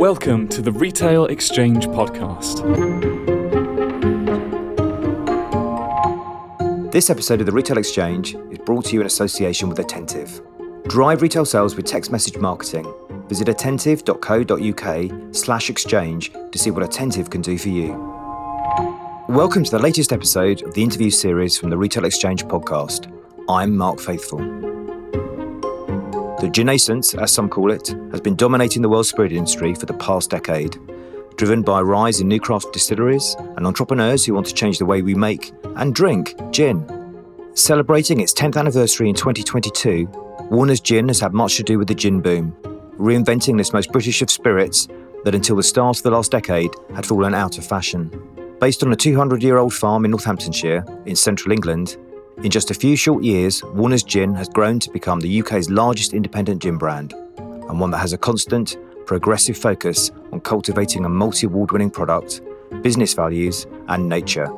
Welcome to the Retail Exchange Podcast. This episode of the Retail Exchange is brought to you in association with Attentive. Drive retail sales with text message marketing. Visit attentive.co.uk slash exchange to see what Attentive can do for you. Welcome to the latest episode of the interview series from the Retail Exchange podcast. I'm Mark Faithfull. The Ginnaissance, as some call it, has been dominating the world spirit industry for the past decade, driven by a rise in new craft distilleries and entrepreneurs who want to change the way we make and drink gin. Celebrating its 10th anniversary in 2022, Warner's Gin has had much to do with the gin boom, reinventing this most British of spirits that until the start of the last decade had fallen out of fashion. Based on a 200 year old farm in Northamptonshire, in central England, in just a few short years, Warner's Gin has grown to become the UK's largest independent gin brand, and one that has a constant, progressive focus on cultivating a multi award winning product, business values, and nature.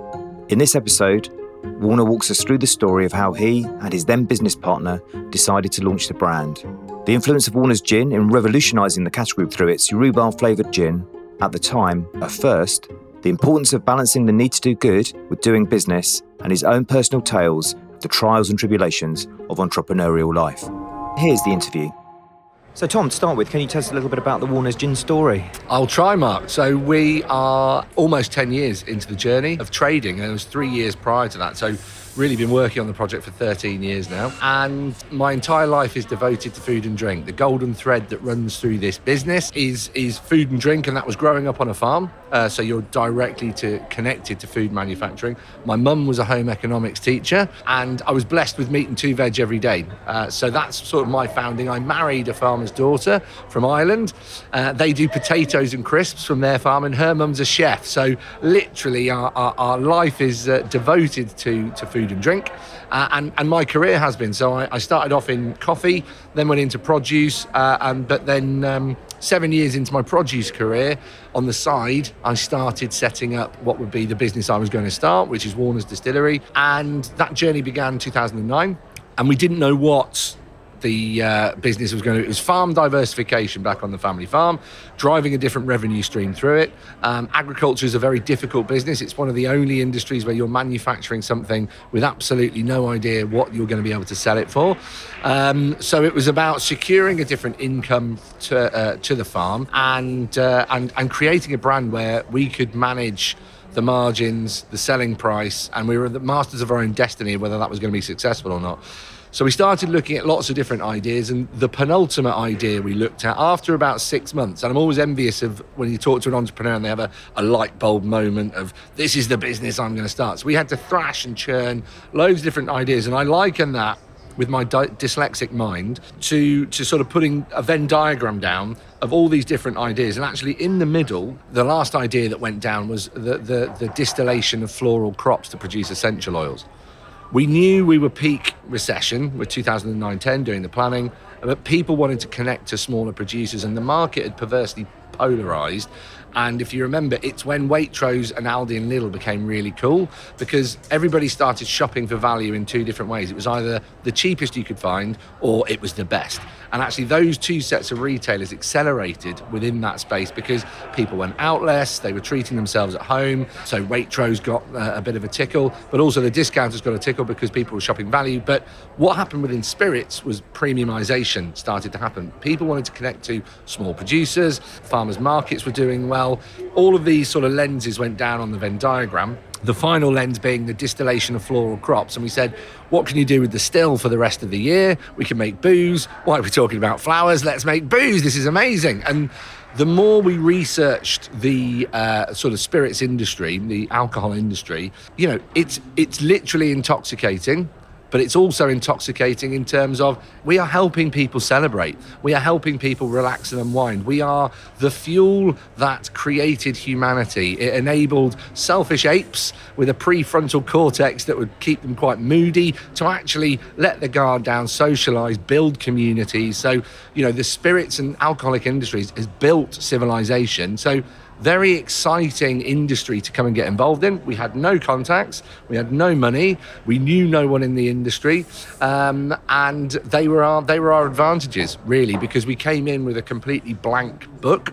In this episode, Warner walks us through the story of how he and his then business partner decided to launch the brand. The influence of Warner's Gin in revolutionising the category through its rhubarb flavoured gin, at the time, a first, the importance of balancing the need to do good with doing business, and his own personal tales of the trials and tribulations of entrepreneurial life. Here's the interview. So, Tom, to start with, can you tell us a little bit about the Warner's Gin story? I'll try, Mark. So, we are almost 10 years into the journey of trading, and it was three years prior to that. So, really been working on the project for 13 years now. And my entire life is devoted to food and drink. The golden thread that runs through this business is, is food and drink, and that was growing up on a farm. Uh, so you're directly to, connected to food manufacturing. My mum was a home economics teacher, and I was blessed with meat and two veg every day. Uh, so that's sort of my founding. I married a farmer's daughter from Ireland. Uh, they do potatoes and crisps from their farm, and her mum's a chef. So literally, our, our, our life is uh, devoted to, to food and drink. Uh, and, and my career has been. So I, I, started off in coffee, then went into produce, uh, and but then um, seven years into my produce career, on the side, I started setting up what would be the business I was going to start, which is Warner's Distillery. And that journey began in 2009. And we didn't know what the uh, business was going to. It was farm diversification back on the family farm, driving a different revenue stream through it. Um, agriculture is a very difficult business. It's one of the only industries where you're manufacturing something with absolutely no idea what you're going to be able to sell it for. Um, so it was about securing a different income to uh, to the farm and uh, and and creating a brand where we could manage the margins, the selling price, and we were the masters of our own destiny, whether that was going to be successful or not. So we started looking at lots of different ideas, and the penultimate idea we looked at after about six months, and I'm always envious of when you talk to an entrepreneur and they have a, a light bulb moment of this is the business I'm going to start. So we had to thrash and churn loads of different ideas, and I liken that with my dyslexic mind to to sort of putting a Venn diagram down of all these different ideas. And actually, in the middle, the last idea that went down was the, the, the distillation of floral crops to produce essential oils. We knew we were peak recession with 2009 10 doing the planning, but people wanted to connect to smaller producers, and the market had perversely polarized. And if you remember, it's when Waitrose and Aldi and Lidl became really cool because everybody started shopping for value in two different ways. It was either the cheapest you could find or it was the best. And actually, those two sets of retailers accelerated within that space because people went out less, they were treating themselves at home. So Waitrose got uh, a bit of a tickle, but also the discounters got a tickle because people were shopping value. But what happened within spirits was premiumization started to happen. People wanted to connect to small producers, farmers markets were doing well. All of these sort of lenses went down on the Venn diagram the final lens being the distillation of floral crops. And we said, what can you do with the still for the rest of the year? We can make booze. Why are we talking about flowers? Let's make booze. This is amazing. And the more we researched the uh, sort of spirits industry, the alcohol industry, you know, it's it's literally intoxicating but it's also intoxicating in terms of we are helping people celebrate. We are helping people relax and unwind. We are the fuel that created humanity. It enabled selfish apes with a prefrontal cortex that would keep them quite moody to actually let the guard down, socialize, build communities. So, you know, the spirits and alcoholic industries has built civilization. So, very exciting industry to come and get involved in. We had no contacts, we had no money, we knew no one in the industry, um, and they were our they were our advantages really because we came in with a completely blank book.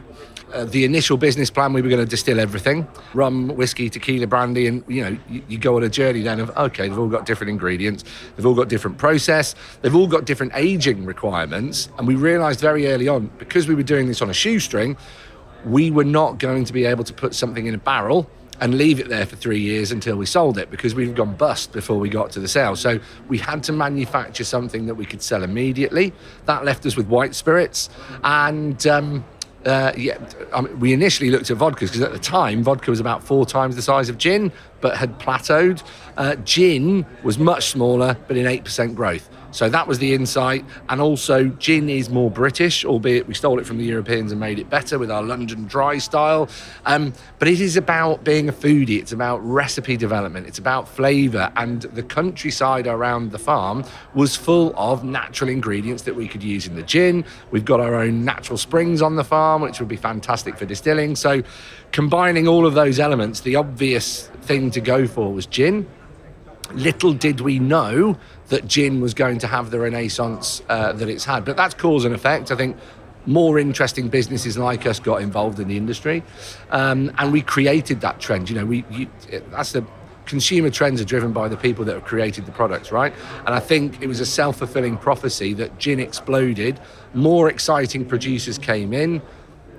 Uh, the initial business plan, we were going to distill everything rum, whiskey, tequila, brandy. And, you know, you, you, go on a journey then of, okay, they've all got different ingredients, they've all got different process, they've all got different aging requirements. And we realized very early on, because we were doing this on a shoestring, we were not going to be able to put something in a barrel and leave it there for three years until we sold it because we'd gone bust before we got to the sale. So we had to manufacture something that we could sell immediately. That left us with white spirits and. Um, uh, yeah, I mean, we initially looked at vodkas because at the time vodka was about four times the size of gin, but had plateaued. Uh, gin was much smaller, but in eight percent growth. So that was the insight. And also, gin is more British, albeit we stole it from the Europeans and made it better with our London dry style. Um, but it is about being a foodie, it's about recipe development, it's about flavour. And the countryside around the farm was full of natural ingredients that we could use in the gin. We've got our own natural springs on the farm, which would be fantastic for distilling. So, combining all of those elements, the obvious thing to go for was gin. Little did we know that gin was going to have the renaissance uh, that it's had. But that's cause and effect. I think more interesting businesses like us got involved in the industry, um, and we created that trend. You know, we you, that's the consumer trends are driven by the people that have created the products, right? And I think it was a self fulfilling prophecy that gin exploded. More exciting producers came in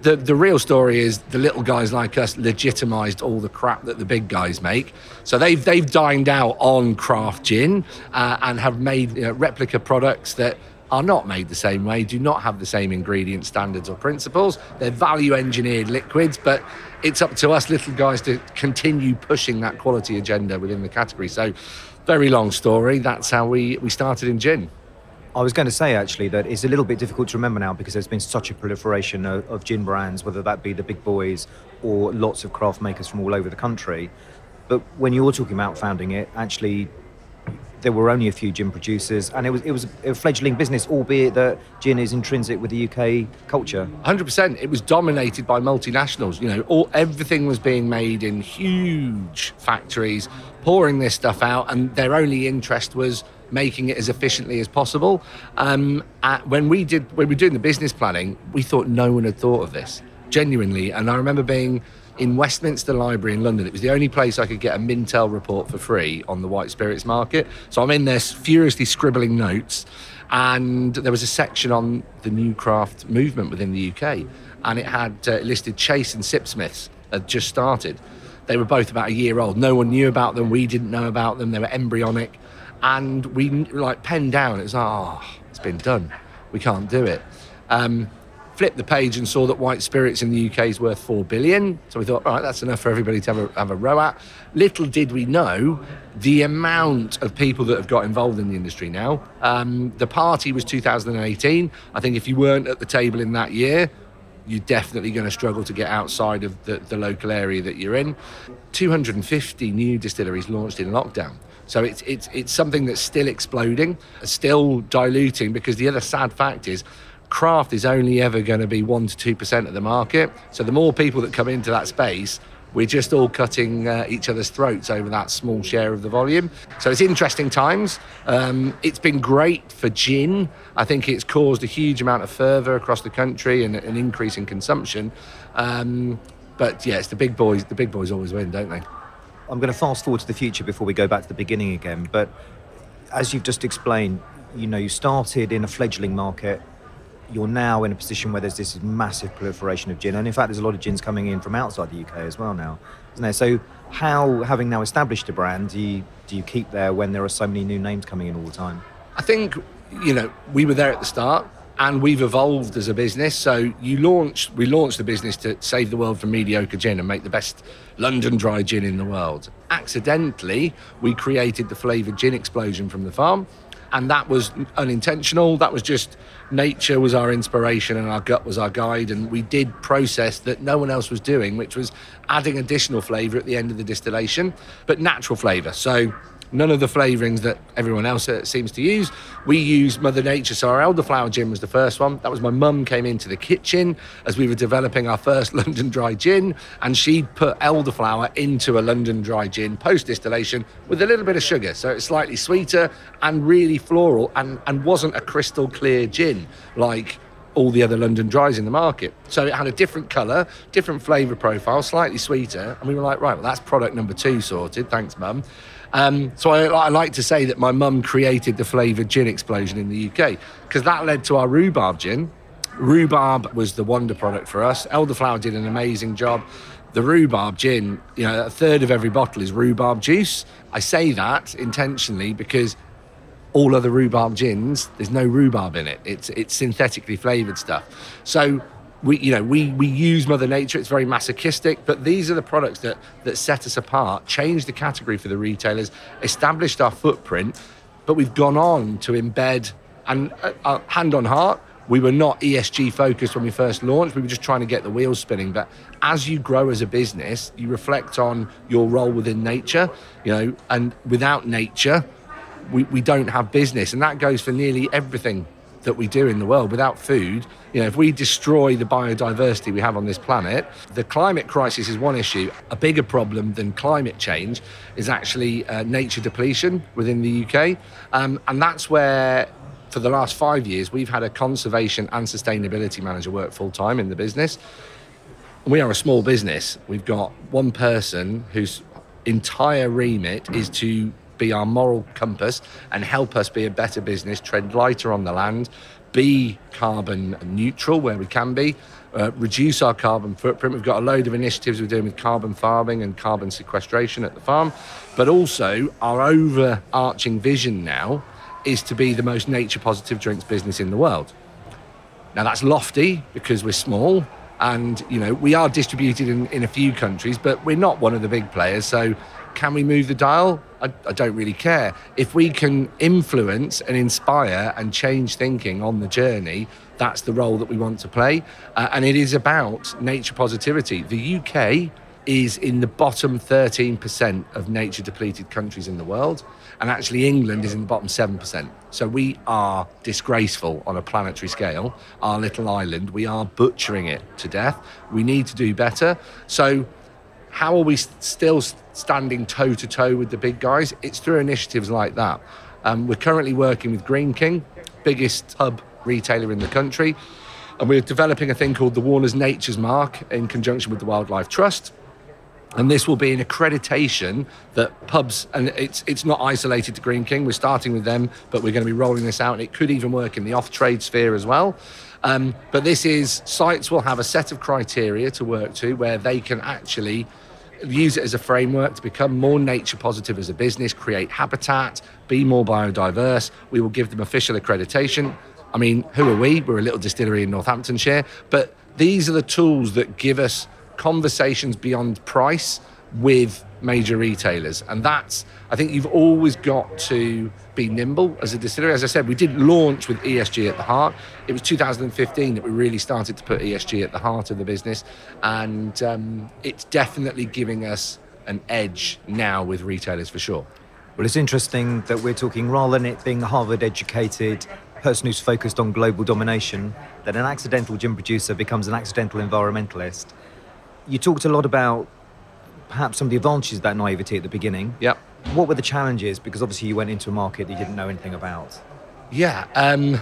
the, the real story is the little guys like us legitimized all the crap that the big guys make. So they've, they've dined out on craft gin uh, and have made you know, replica products that are not made the same way, do not have the same ingredient standards or principles. They're value engineered liquids, but it's up to us little guys to continue pushing that quality agenda within the category. So, very long story. That's how we, we started in gin. I was going to say actually that it's a little bit difficult to remember now because there's been such a proliferation of, of, gin brands, whether that be the big boys or lots of craft makers from all over the country. But when you're talking about founding it, actually, there were only a few gin producers, and it was it was a fledgling business, albeit that gin is intrinsic with the UK culture. Hundred percent. It was dominated by multinationals. You know, all everything was being made in huge factories, pouring this stuff out, and their only interest was making it as efficiently as possible. Um, when we did when we were doing the business planning, we thought no one had thought of this genuinely. And I remember being in Westminster Library in London. It was the only place I could get a Mintel report for free on the white spirits market. So I'm in there furiously scribbling notes. And there was a section on the new craft movement within the UK. And it had uh, listed Chase and Sipsmiths had just started. They were both about a year old. No one knew about them. We didn't know about them. They were embryonic and we like penned down. It's like, oh, it's been done. We can't do it. Um, flipped the page and saw that white spirits in the UK is worth four billion. So we thought, all right, that's enough for everybody to have a, have a row at. Little did we know the amount of people that have got involved in the industry now. Um, the party was 2018. I think if you weren't at the table in that year, you're definitely going to struggle to get outside of the, the local area that you're in. 250 new distilleries launched in lockdown. So it's, it's, it's something that's still exploding, still diluting, because the other sad fact is craft is only ever going to be 1% to 2% of the market. So the more people that come into that space, we're just all cutting uh, each other's throats over that small share of the volume. So it's interesting times. Um, it's been great for gin. I think it's caused a huge amount of fervour across the country and an increase in consumption. Um, but yeah, it's the big boys. The big boys always win, don't they? I'm going to fast forward to the future before we go back to the beginning again. But as you've just explained, you know, you started in a fledgling market. You're now in a position where there's this massive proliferation of gin, and in fact, there's a lot of gins coming in from outside the UK as well now, isn't there? So, how, having now established a brand, do you do you keep there when there are so many new names coming in all the time? I think, you know, we were there at the start and we've evolved as a business. So you launched, we launched the business to save the world from mediocre gin and make the best London dry gin in the world. Accidentally, we created the flavoured gin explosion from the farm, and that was unintentional. That was just nature was our inspiration and our gut was our guide, and we did process that no one else was doing, which was adding additional flavour at the end of the distillation, but natural flavour. So none of the flavourings that everyone else uh, seems to use. We use Mother Nature. So our elderflower gin was the first one. That was my mum came into the kitchen as we were developing our first London Dry gin, and she put elderflower into a London Dry gin post distillation with a little bit of sugar, so it's slightly sweeter and really floral, and and wasn't a crystal clear gin like all the other London dries in the market. So it had a different colour, different flavour profile, slightly sweeter. And we were like, right, well, that's product number two sorted. Thanks, mum. Um, so I, I, like to say that my mum created the flavoured gin explosion in the UK because that led to our rhubarb gin. Rhubarb was the wonder product for us. Elderflower did an amazing job. The rhubarb gin, you know, a third of every bottle is rhubarb juice. I say that intentionally because all other rhubarb gins, there's no rhubarb in it. It's it's synthetically flavored stuff. So we you know we we use Mother Nature. It's very masochistic, but these are the products that that set us apart, changed the category for the retailers, established our footprint. But we've gone on to embed and uh, uh hand on heart. We were not ESG focused when we first launched. We were just trying to get the wheels spinning. But as you grow as a business, you reflect on your role within nature, you know, and without nature, we, we don't have business. And that goes for nearly everything that we do in the world. Without food, you know, if we destroy the biodiversity we have on this planet, the climate crisis is one issue. A bigger problem than climate change is actually uh, nature depletion within the UK. Um, and that's where for the last five years, we've had a conservation and sustainability manager work full time in the business. We are a small business. We've got one person whose entire remit is to be our moral compass and help us be a better business, tread lighter on the land, be carbon neutral where we can be, uh, reduce our carbon footprint. We've got a load of initiatives we're doing with carbon farming and carbon sequestration at the farm, but also our overarching vision now is to be the most nature positive drinks business in the world. Now that's lofty because we're small and you know we are distributed in, in a few countries, but we're not one of the big players. So can we move the dial? I, I, don't really care. If we can influence and inspire and change thinking on the journey, that's the role that we want to play. Uh, and it is about nature positivity. The UK is in the bottom 13% of nature depleted countries in the world. And actually, England is in the bottom 7%. So we are disgraceful on a planetary scale. Our little island, we are butchering it to death. We need to do better. So, how are we still standing toe to toe with the big guys? It's through initiatives like that. Um, we're currently working with Greene King, biggest pub retailer in the country, and we're developing a thing called the Warner's Nature's Mark in conjunction with the Wildlife Trust. And this will be an accreditation that pubs, and it's it's not isolated to Greene King. We're starting with them, but we're going to be rolling this out, and it could even work in the off-trade sphere as well. Um, but this is sites will have a set of criteria to work to where they can actually use it as a framework to become more nature positive as a business, create habitat, be more biodiverse. We will give them official accreditation. I mean, who are we? We're a little distillery in Northamptonshire, but these are the tools that give us conversations beyond price with major retailers. And that's, I think you've always got to be nimble as a distillery. As I said, we did launch with ESG at the heart. It was 2015 that we really started to put ESG at the heart of the business. And um, it's definitely giving us an edge now with retailers for sure. Well, it's interesting that we're talking rather than it being a Harvard educated person who's focused on global domination, that an accidental gin producer becomes an accidental environmentalist. You talked a lot about perhaps some of the advantages of that naivety at the beginning. Yep. What were the challenges? Because obviously you went into a market that you didn't know anything about. Yeah. Um,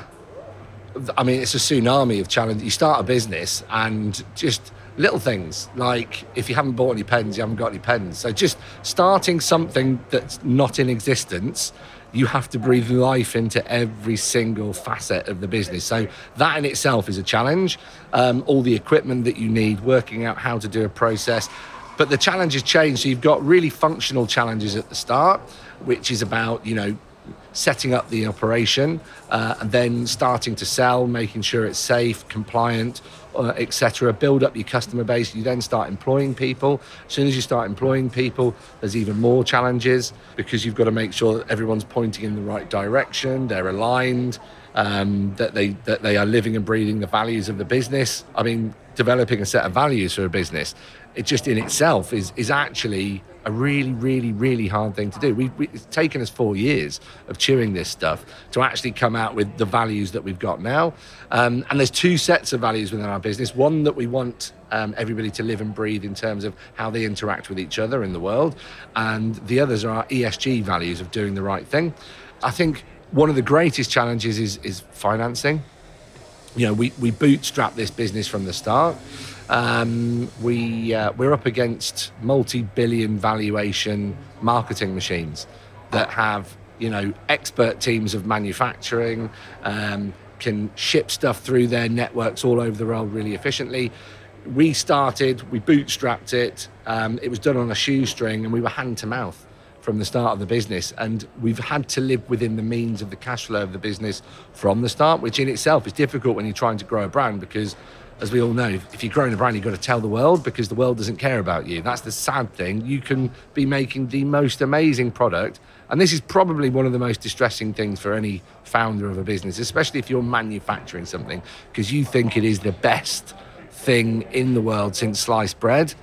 I mean, it's a tsunami of challenge. You start a business and just little things like if you haven't bought any pens, you haven't got any pens. So just starting something that's not in existence, you have to breathe life into every single facet of the business. So that in itself is a challenge. Um, all the equipment that you need, working out how to do a process. But the challenges change. So you've got really functional challenges at the start, which is about, you know, setting up the operation uh, and then starting to sell, making sure it's safe, compliant, uh, etc. Build up your customer base. You then start employing people. As soon as you start employing people, there's even more challenges because you've got to make sure that everyone's pointing in the right direction, they're aligned. um, that they that they are living and breathing the values of the business. I mean, developing a set of values for a business, it just in itself is is actually a really, really, really hard thing to do. We, we, it's taken us four years of chewing this stuff to actually come out with the values that we've got now. Um, and there's two sets of values within our business. One that we want um, everybody to live and breathe in terms of how they interact with each other in the world, and the others are our ESG values of doing the right thing. I think one of the greatest challenges is, is financing. You know, we, we bootstrap this business from the start. Um, we uh, we're up against multi-billion valuation marketing machines that have you know expert teams of manufacturing um, can ship stuff through their networks all over the world really efficiently. We started, we bootstrapped it. Um, it was done on a shoestring, and we were hand to mouth from the start of the business. And we've had to live within the means of the cash flow of the business from the start, which in itself is difficult when you're trying to grow a brand because as we all know, if you're growing a brand, you've got to tell the world because the world doesn't care about you. That's the sad thing. You can be making the most amazing product. And this is probably one of the most distressing things for any founder of a business, especially if you're manufacturing something, because you think it is the best thing in the world since sliced bread.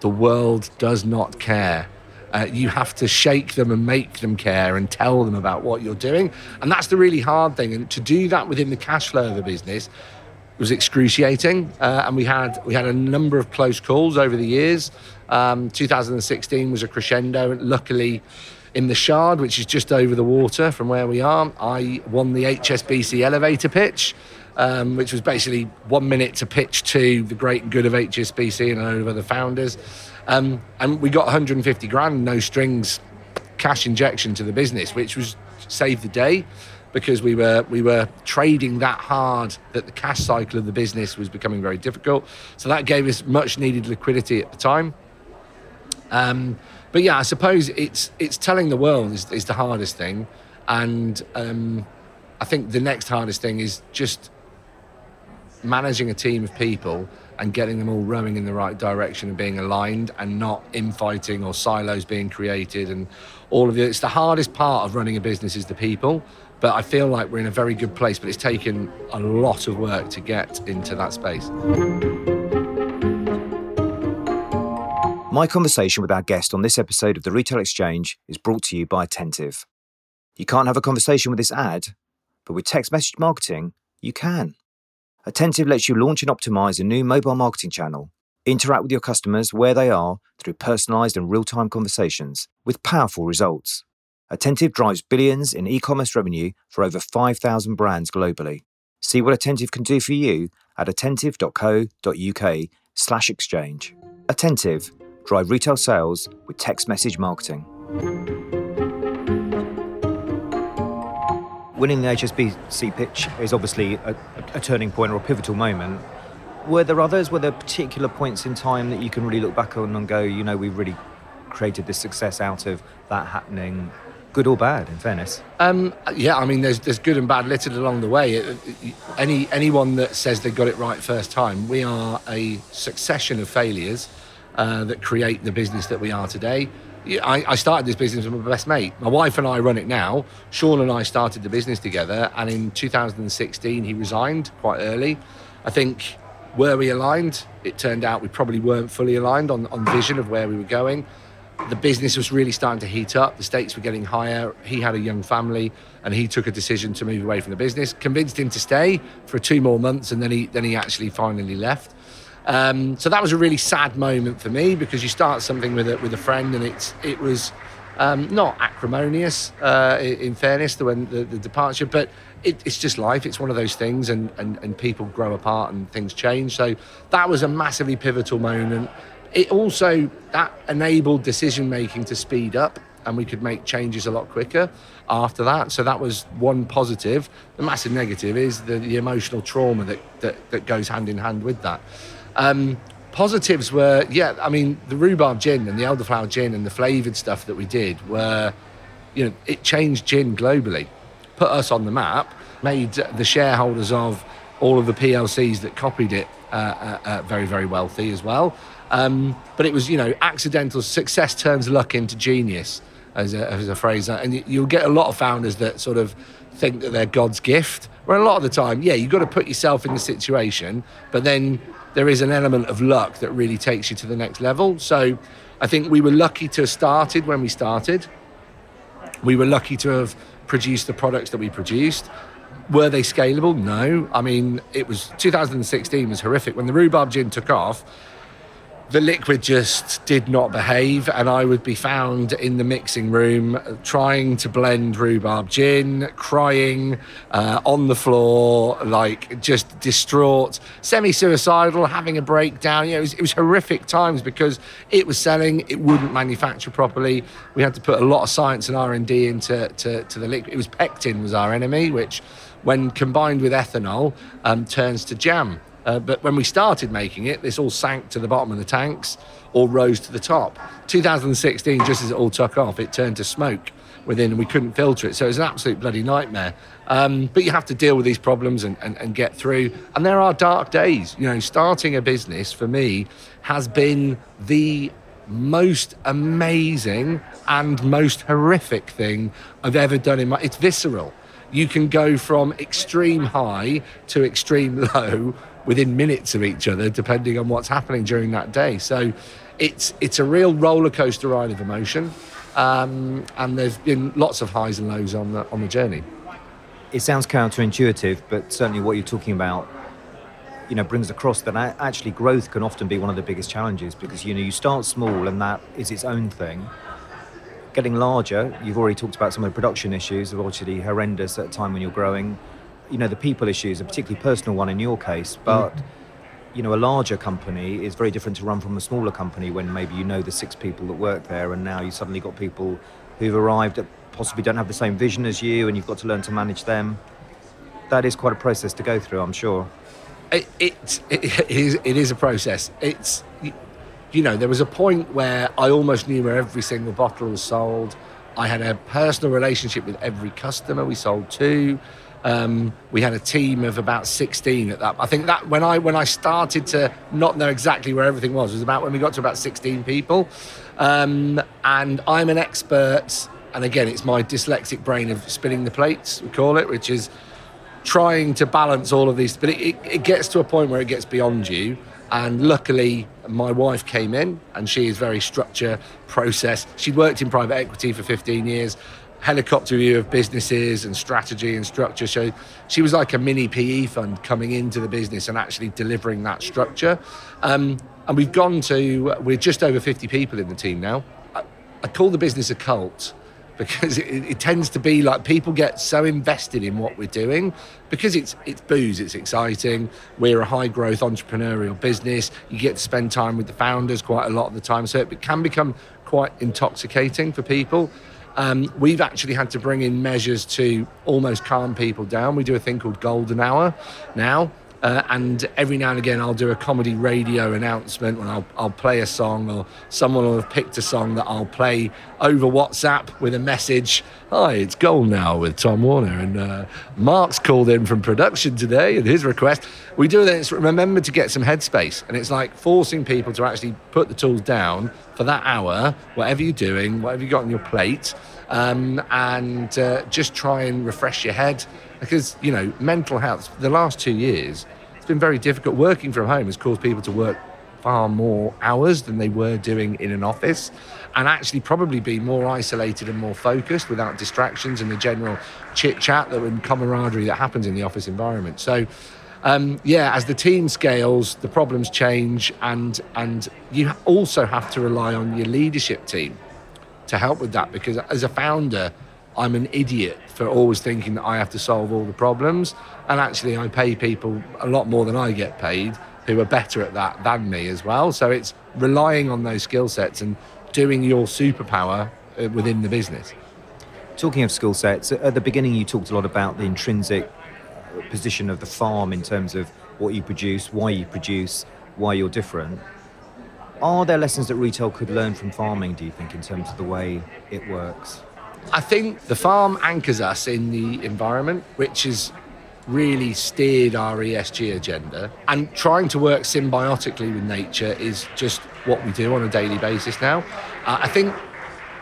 The world does not care. Uh, you have to shake them and make them care and tell them about what you're doing. And that's the really hard thing. And to do that within the cash flow of a business, was excruciating, uh, and we had we had a number of close calls over the years. Um, 2016 was a crescendo, luckily, in the Shard, which is just over the water from where we are, I won the HSBC elevator pitch. Um, which was basically one minute to pitch to the great and good of HSBC and a load of other founders. Um, and we got 150 grand, no strings, cash injection to the business, which was saved the day because we were we were trading that hard that the cash cycle of the business was becoming very difficult. So that gave us much needed liquidity at the time. Um, but yeah, I suppose it's it's telling the world is, is the hardest thing, and um, I think the next hardest thing is just managing a team of people and getting them all rowing in the right direction and being aligned and not infighting or silos being created and all of it. It's the hardest part of running a business is the people. But I feel like we're in a very good place, but it's taken a lot of work to get into that space. My conversation with our guest on this episode of the Retail Exchange is brought to you by Attentive. You can't have a conversation with this ad, but with text message marketing, you can. Attentive lets you launch and optimize a new mobile marketing channel, interact with your customers where they are through personalized and real time conversations with powerful results. Attentive drives billions in e commerce revenue for over 5,000 brands globally. See what Attentive can do for you at attentive.co.uk slash exchange. Attentive, drive retail sales with text message marketing. Winning the HSBC pitch is obviously a, a turning point or a pivotal moment. Were there others? Were there particular points in time that you can really look back on and go, you know, we really created this success out of that happening good or bad, in fairness. Um, yeah, I mean, there's there's good and bad littered along the way. Any anyone that says they got it right first time, we are a succession of failures uh, that create the business that we are today. I, I, started this business with my best mate. My wife and I run it now. Sean and I started the business together, and in 2016 he resigned quite early. I think were we aligned? It turned out we probably weren't fully aligned on on vision of where we were going the business was really starting to heat up. The stakes were getting higher. He had a young family, and he took a decision to move away from the business. Convinced him to stay for two more months, and then he then he actually finally left. Um, so that was a really sad moment for me because you start something with a, with a friend, and it's it was um, not acrimonious uh, in fairness to when the, the departure, but it, it's just life. It's one of those things, and, and and people grow apart and things change. So that was a massively pivotal moment it also that enabled decision making to speed up and we could make changes a lot quicker after that. So that was one positive. The massive negative is the, the emotional trauma that, that, that goes hand in hand with that. Um, positives were, yeah, I mean, the rhubarb gin and the elderflower gin and the flavoured stuff that we did were, you know, it changed gin globally, put us on the map, made the shareholders of all of the PLCs that copied it uh, uh, uh, very, very wealthy as well. Um, but it was, you know, accidental success turns luck into genius, as a, as a phrase. And you'll get a lot of founders that sort of think that they're God's gift. Where a lot of the time, yeah, you've got to put yourself in the situation, but then there is an element of luck that really takes you to the next level. So I think we were lucky to have started when we started. We were lucky to have produced the products that we produced. Were they scalable? No. I mean, it was 2016 was horrific when the rhubarb gin took off the liquid just did not behave, and I would be found in the mixing room trying to blend rhubarb gin, crying uh, on the floor, like just distraught, semi-suicidal, having a breakdown. You know, it was, it was horrific times because it was selling, it wouldn't manufacture properly. We had to put a lot of science and R and D into to, to the liquid. It was pectin was our enemy, which, when combined with ethanol, um, turns to jam. Uh, but when we started making it, this all sank to the bottom of the tanks or rose to the top. 2016, just as it all took off, it turned to smoke within and we couldn't filter it. So it was an absolute bloody nightmare. Um, but you have to deal with these problems and, and, and get through. And there are dark days. You know, starting a business for me has been the most amazing and most horrific thing I've ever done in my it's visceral. You can go from extreme high to extreme low within minutes of each other, depending on what's happening during that day. So it's it's a real roller coaster ride of emotion, um, and there's been lots of highs and lows on the on the journey. It sounds counterintuitive, but certainly what you're talking about, you know, brings across that actually growth can often be one of the biggest challenges because you know you start small and that is its own thing. Getting larger, you've already talked about some of the production issues, are obviously horrendous at a time when you're growing you know the people issues, a particularly personal one in your case, but. Mm. You know, a larger company is very different to run from a smaller company when maybe you know the six people that work there, and now you've suddenly got people who've arrived that possibly don't have the same vision as you, and you've got to learn to manage them. That is quite a process to go through, I'm sure. It, it, it, is, it is a process. It's, you know, there was a point where I almost knew where every single bottle was sold. I had a personal relationship with every customer we sold to. Um, we had a team of about 16 at that. I think that when I when I started to not know exactly where everything was was about when we got to about 16 people. Um, and I'm an expert, and again, it's my dyslexic brain of spinning the plates, we call it, which is trying to balance all of these. But it, it, it gets to a point where it gets beyond you. And luckily, my wife came in, and she is very structure, process. She'd worked in private equity for 15 years helicopter view of businesses and strategy and structure. So she was like a mini PE fund coming into the business and actually delivering that structure. Um, and we've gone to, we're just over 50 people in the team now. I, I call the business a cult because it, it, tends to be like people get so invested in what we're doing because it's it's booze, it's exciting. We're a high growth entrepreneurial business. You get to spend time with the founders quite a lot of the time, so it can become quite intoxicating for people. Um, we've actually had to bring in measures to almost calm people down. We do a thing called Golden Hour now. Uh, and every now and again, I'll do a comedy radio announcement when I'll, I'll play a song, or someone will have picked a song that I'll play over WhatsApp with a message. Hi, it's Golden Now with Tom Warner, and uh, Mark's called in from production today, and his request. We do this. Remember to get some headspace, and it's like forcing people to actually put the tools down for that hour, whatever you're doing, whatever you got on your plate, um, and uh, just try and refresh your head because you know mental health. The last two years, it's been very difficult. Working from home has caused people to work far more hours than they were doing in an office and actually probably be more isolated and more focused without distractions and the general chit chat that and camaraderie that happens in the office environment. So, um, yeah, as the team scales, the problems change, and and you also have to rely on your leadership team to help with that because as a founder, I'm an idiot for always thinking that I have to solve all the problems. And actually, I pay people a lot more than I get paid who are better at that than me as well. So it's relying on those skill sets and doing your superpower uh, within the business. Talking of skill sets, at the beginning you talked a lot about the intrinsic position of the farm in terms of what you produce, why you produce, why you're different. Are there lessons that retail could learn from farming, do you think, in terms of the way it works? I think the farm anchors us in the environment, which has really steered our ESG agenda. And trying to work symbiotically with nature is just what we do on a daily basis now. Uh, I think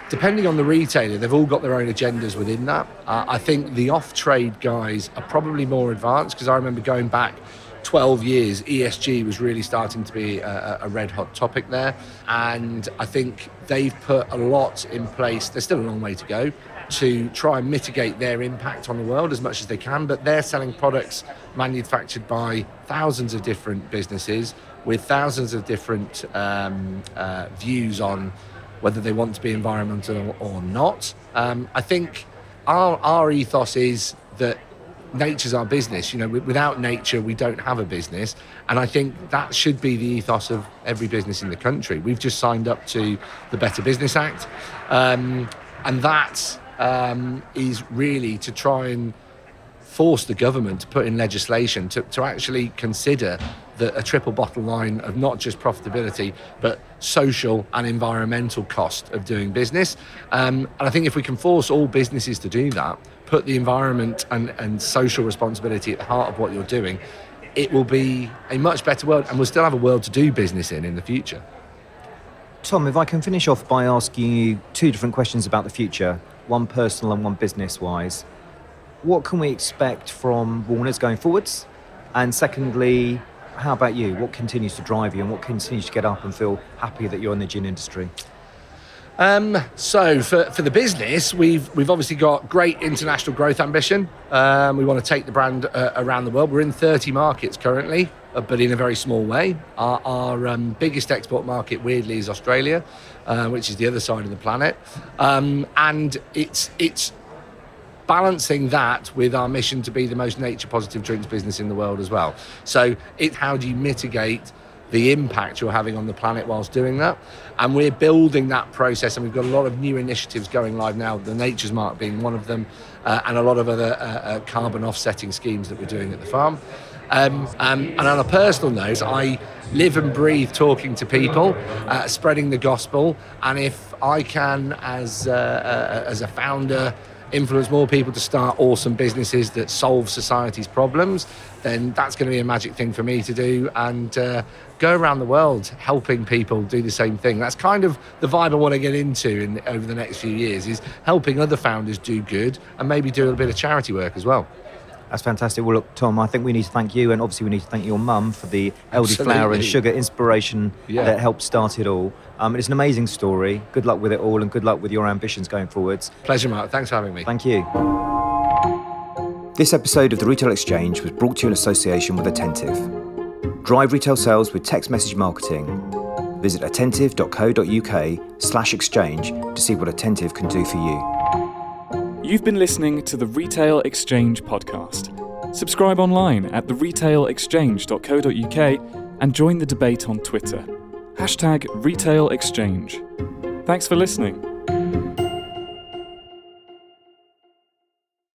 depending on the retailer, they've all got their own agendas within that. Uh, I think the off trade guys are probably more advanced because I remember going back 12 years, ESG was really starting to be a, a, red hot topic there. And I think they've put a lot in place. There's still a long way to go to try and mitigate their impact on the world as much as they can. But they're selling products manufactured by thousands of different businesses with thousands of different um, uh, views on whether they want to be environmental or not. Um, I think our, our ethos is that nature's our business. You know, without nature, we don't have a business. And I think that should be the ethos of every business in the country. We've just signed up to the Better Business Act. Um, and that um, is really to try and force the government to put in legislation to, to actually consider the, a triple bottom line of not just profitability, but social and environmental cost of doing business. Um, and I think if we can force all businesses to do that, put the environment and, and social responsibility at the heart of what you're doing, it will be a much better world and we'll still have a world to do business in in the future. Tom, if I can finish off by asking you two different questions about the future, one personal and one business wise. What can we expect from Warner's going forwards? And secondly, how about you? What continues to drive you and what continues to get up and feel happy that you're in the gin industry? Um, so for, for the business, we've we've obviously got great international growth ambition. Um, we want to take the brand uh, around the world. We're in 30 markets currently, uh, but in a very small way. Our, our um, biggest export market, weirdly, is Australia, uh, which is the other side of the planet, um, and it's it's balancing that with our mission to be the most nature positive drinks business in the world as well. So it's how do you mitigate the impact you're having on the planet whilst doing that. And we're building that process, and we've got a lot of new initiatives going live now, the Nature's Mark being one of them, uh, and a lot of other uh, uh, carbon offsetting schemes that we're doing at the farm. Um, um, and on a personal note, I live and breathe talking to people, uh, spreading the gospel, and if I can, as, uh, uh, as a founder, influence more people to start awesome businesses that solve society's problems, then that's going to be a magic thing for me to do and uh, go around the world helping people do the same thing. That's kind of the vibe I want to get into in, over the next few years is helping other founders do good and maybe do a bit of charity work as well. That's fantastic. Well, look, Tom, I think we need to thank you, and obviously we need to thank your mum for the elderflower and Sugar inspiration yeah. that helped start it all. Um, it's an amazing story. Good luck with it all, and good luck with your ambitions going forwards. Pleasure, Mark. Thanks for having me. Thank you. This episode of the Retail Exchange was brought to you in association with Attentive. Drive retail sales with text message marketing. Visit attentive.co.uk slash exchange to see what Attentive can do for you. You've been listening to the Retail Exchange podcast. Subscribe online at theretailexchange.co.uk and join the debate on Twitter. Hashtag Retail Exchange. Thanks for listening.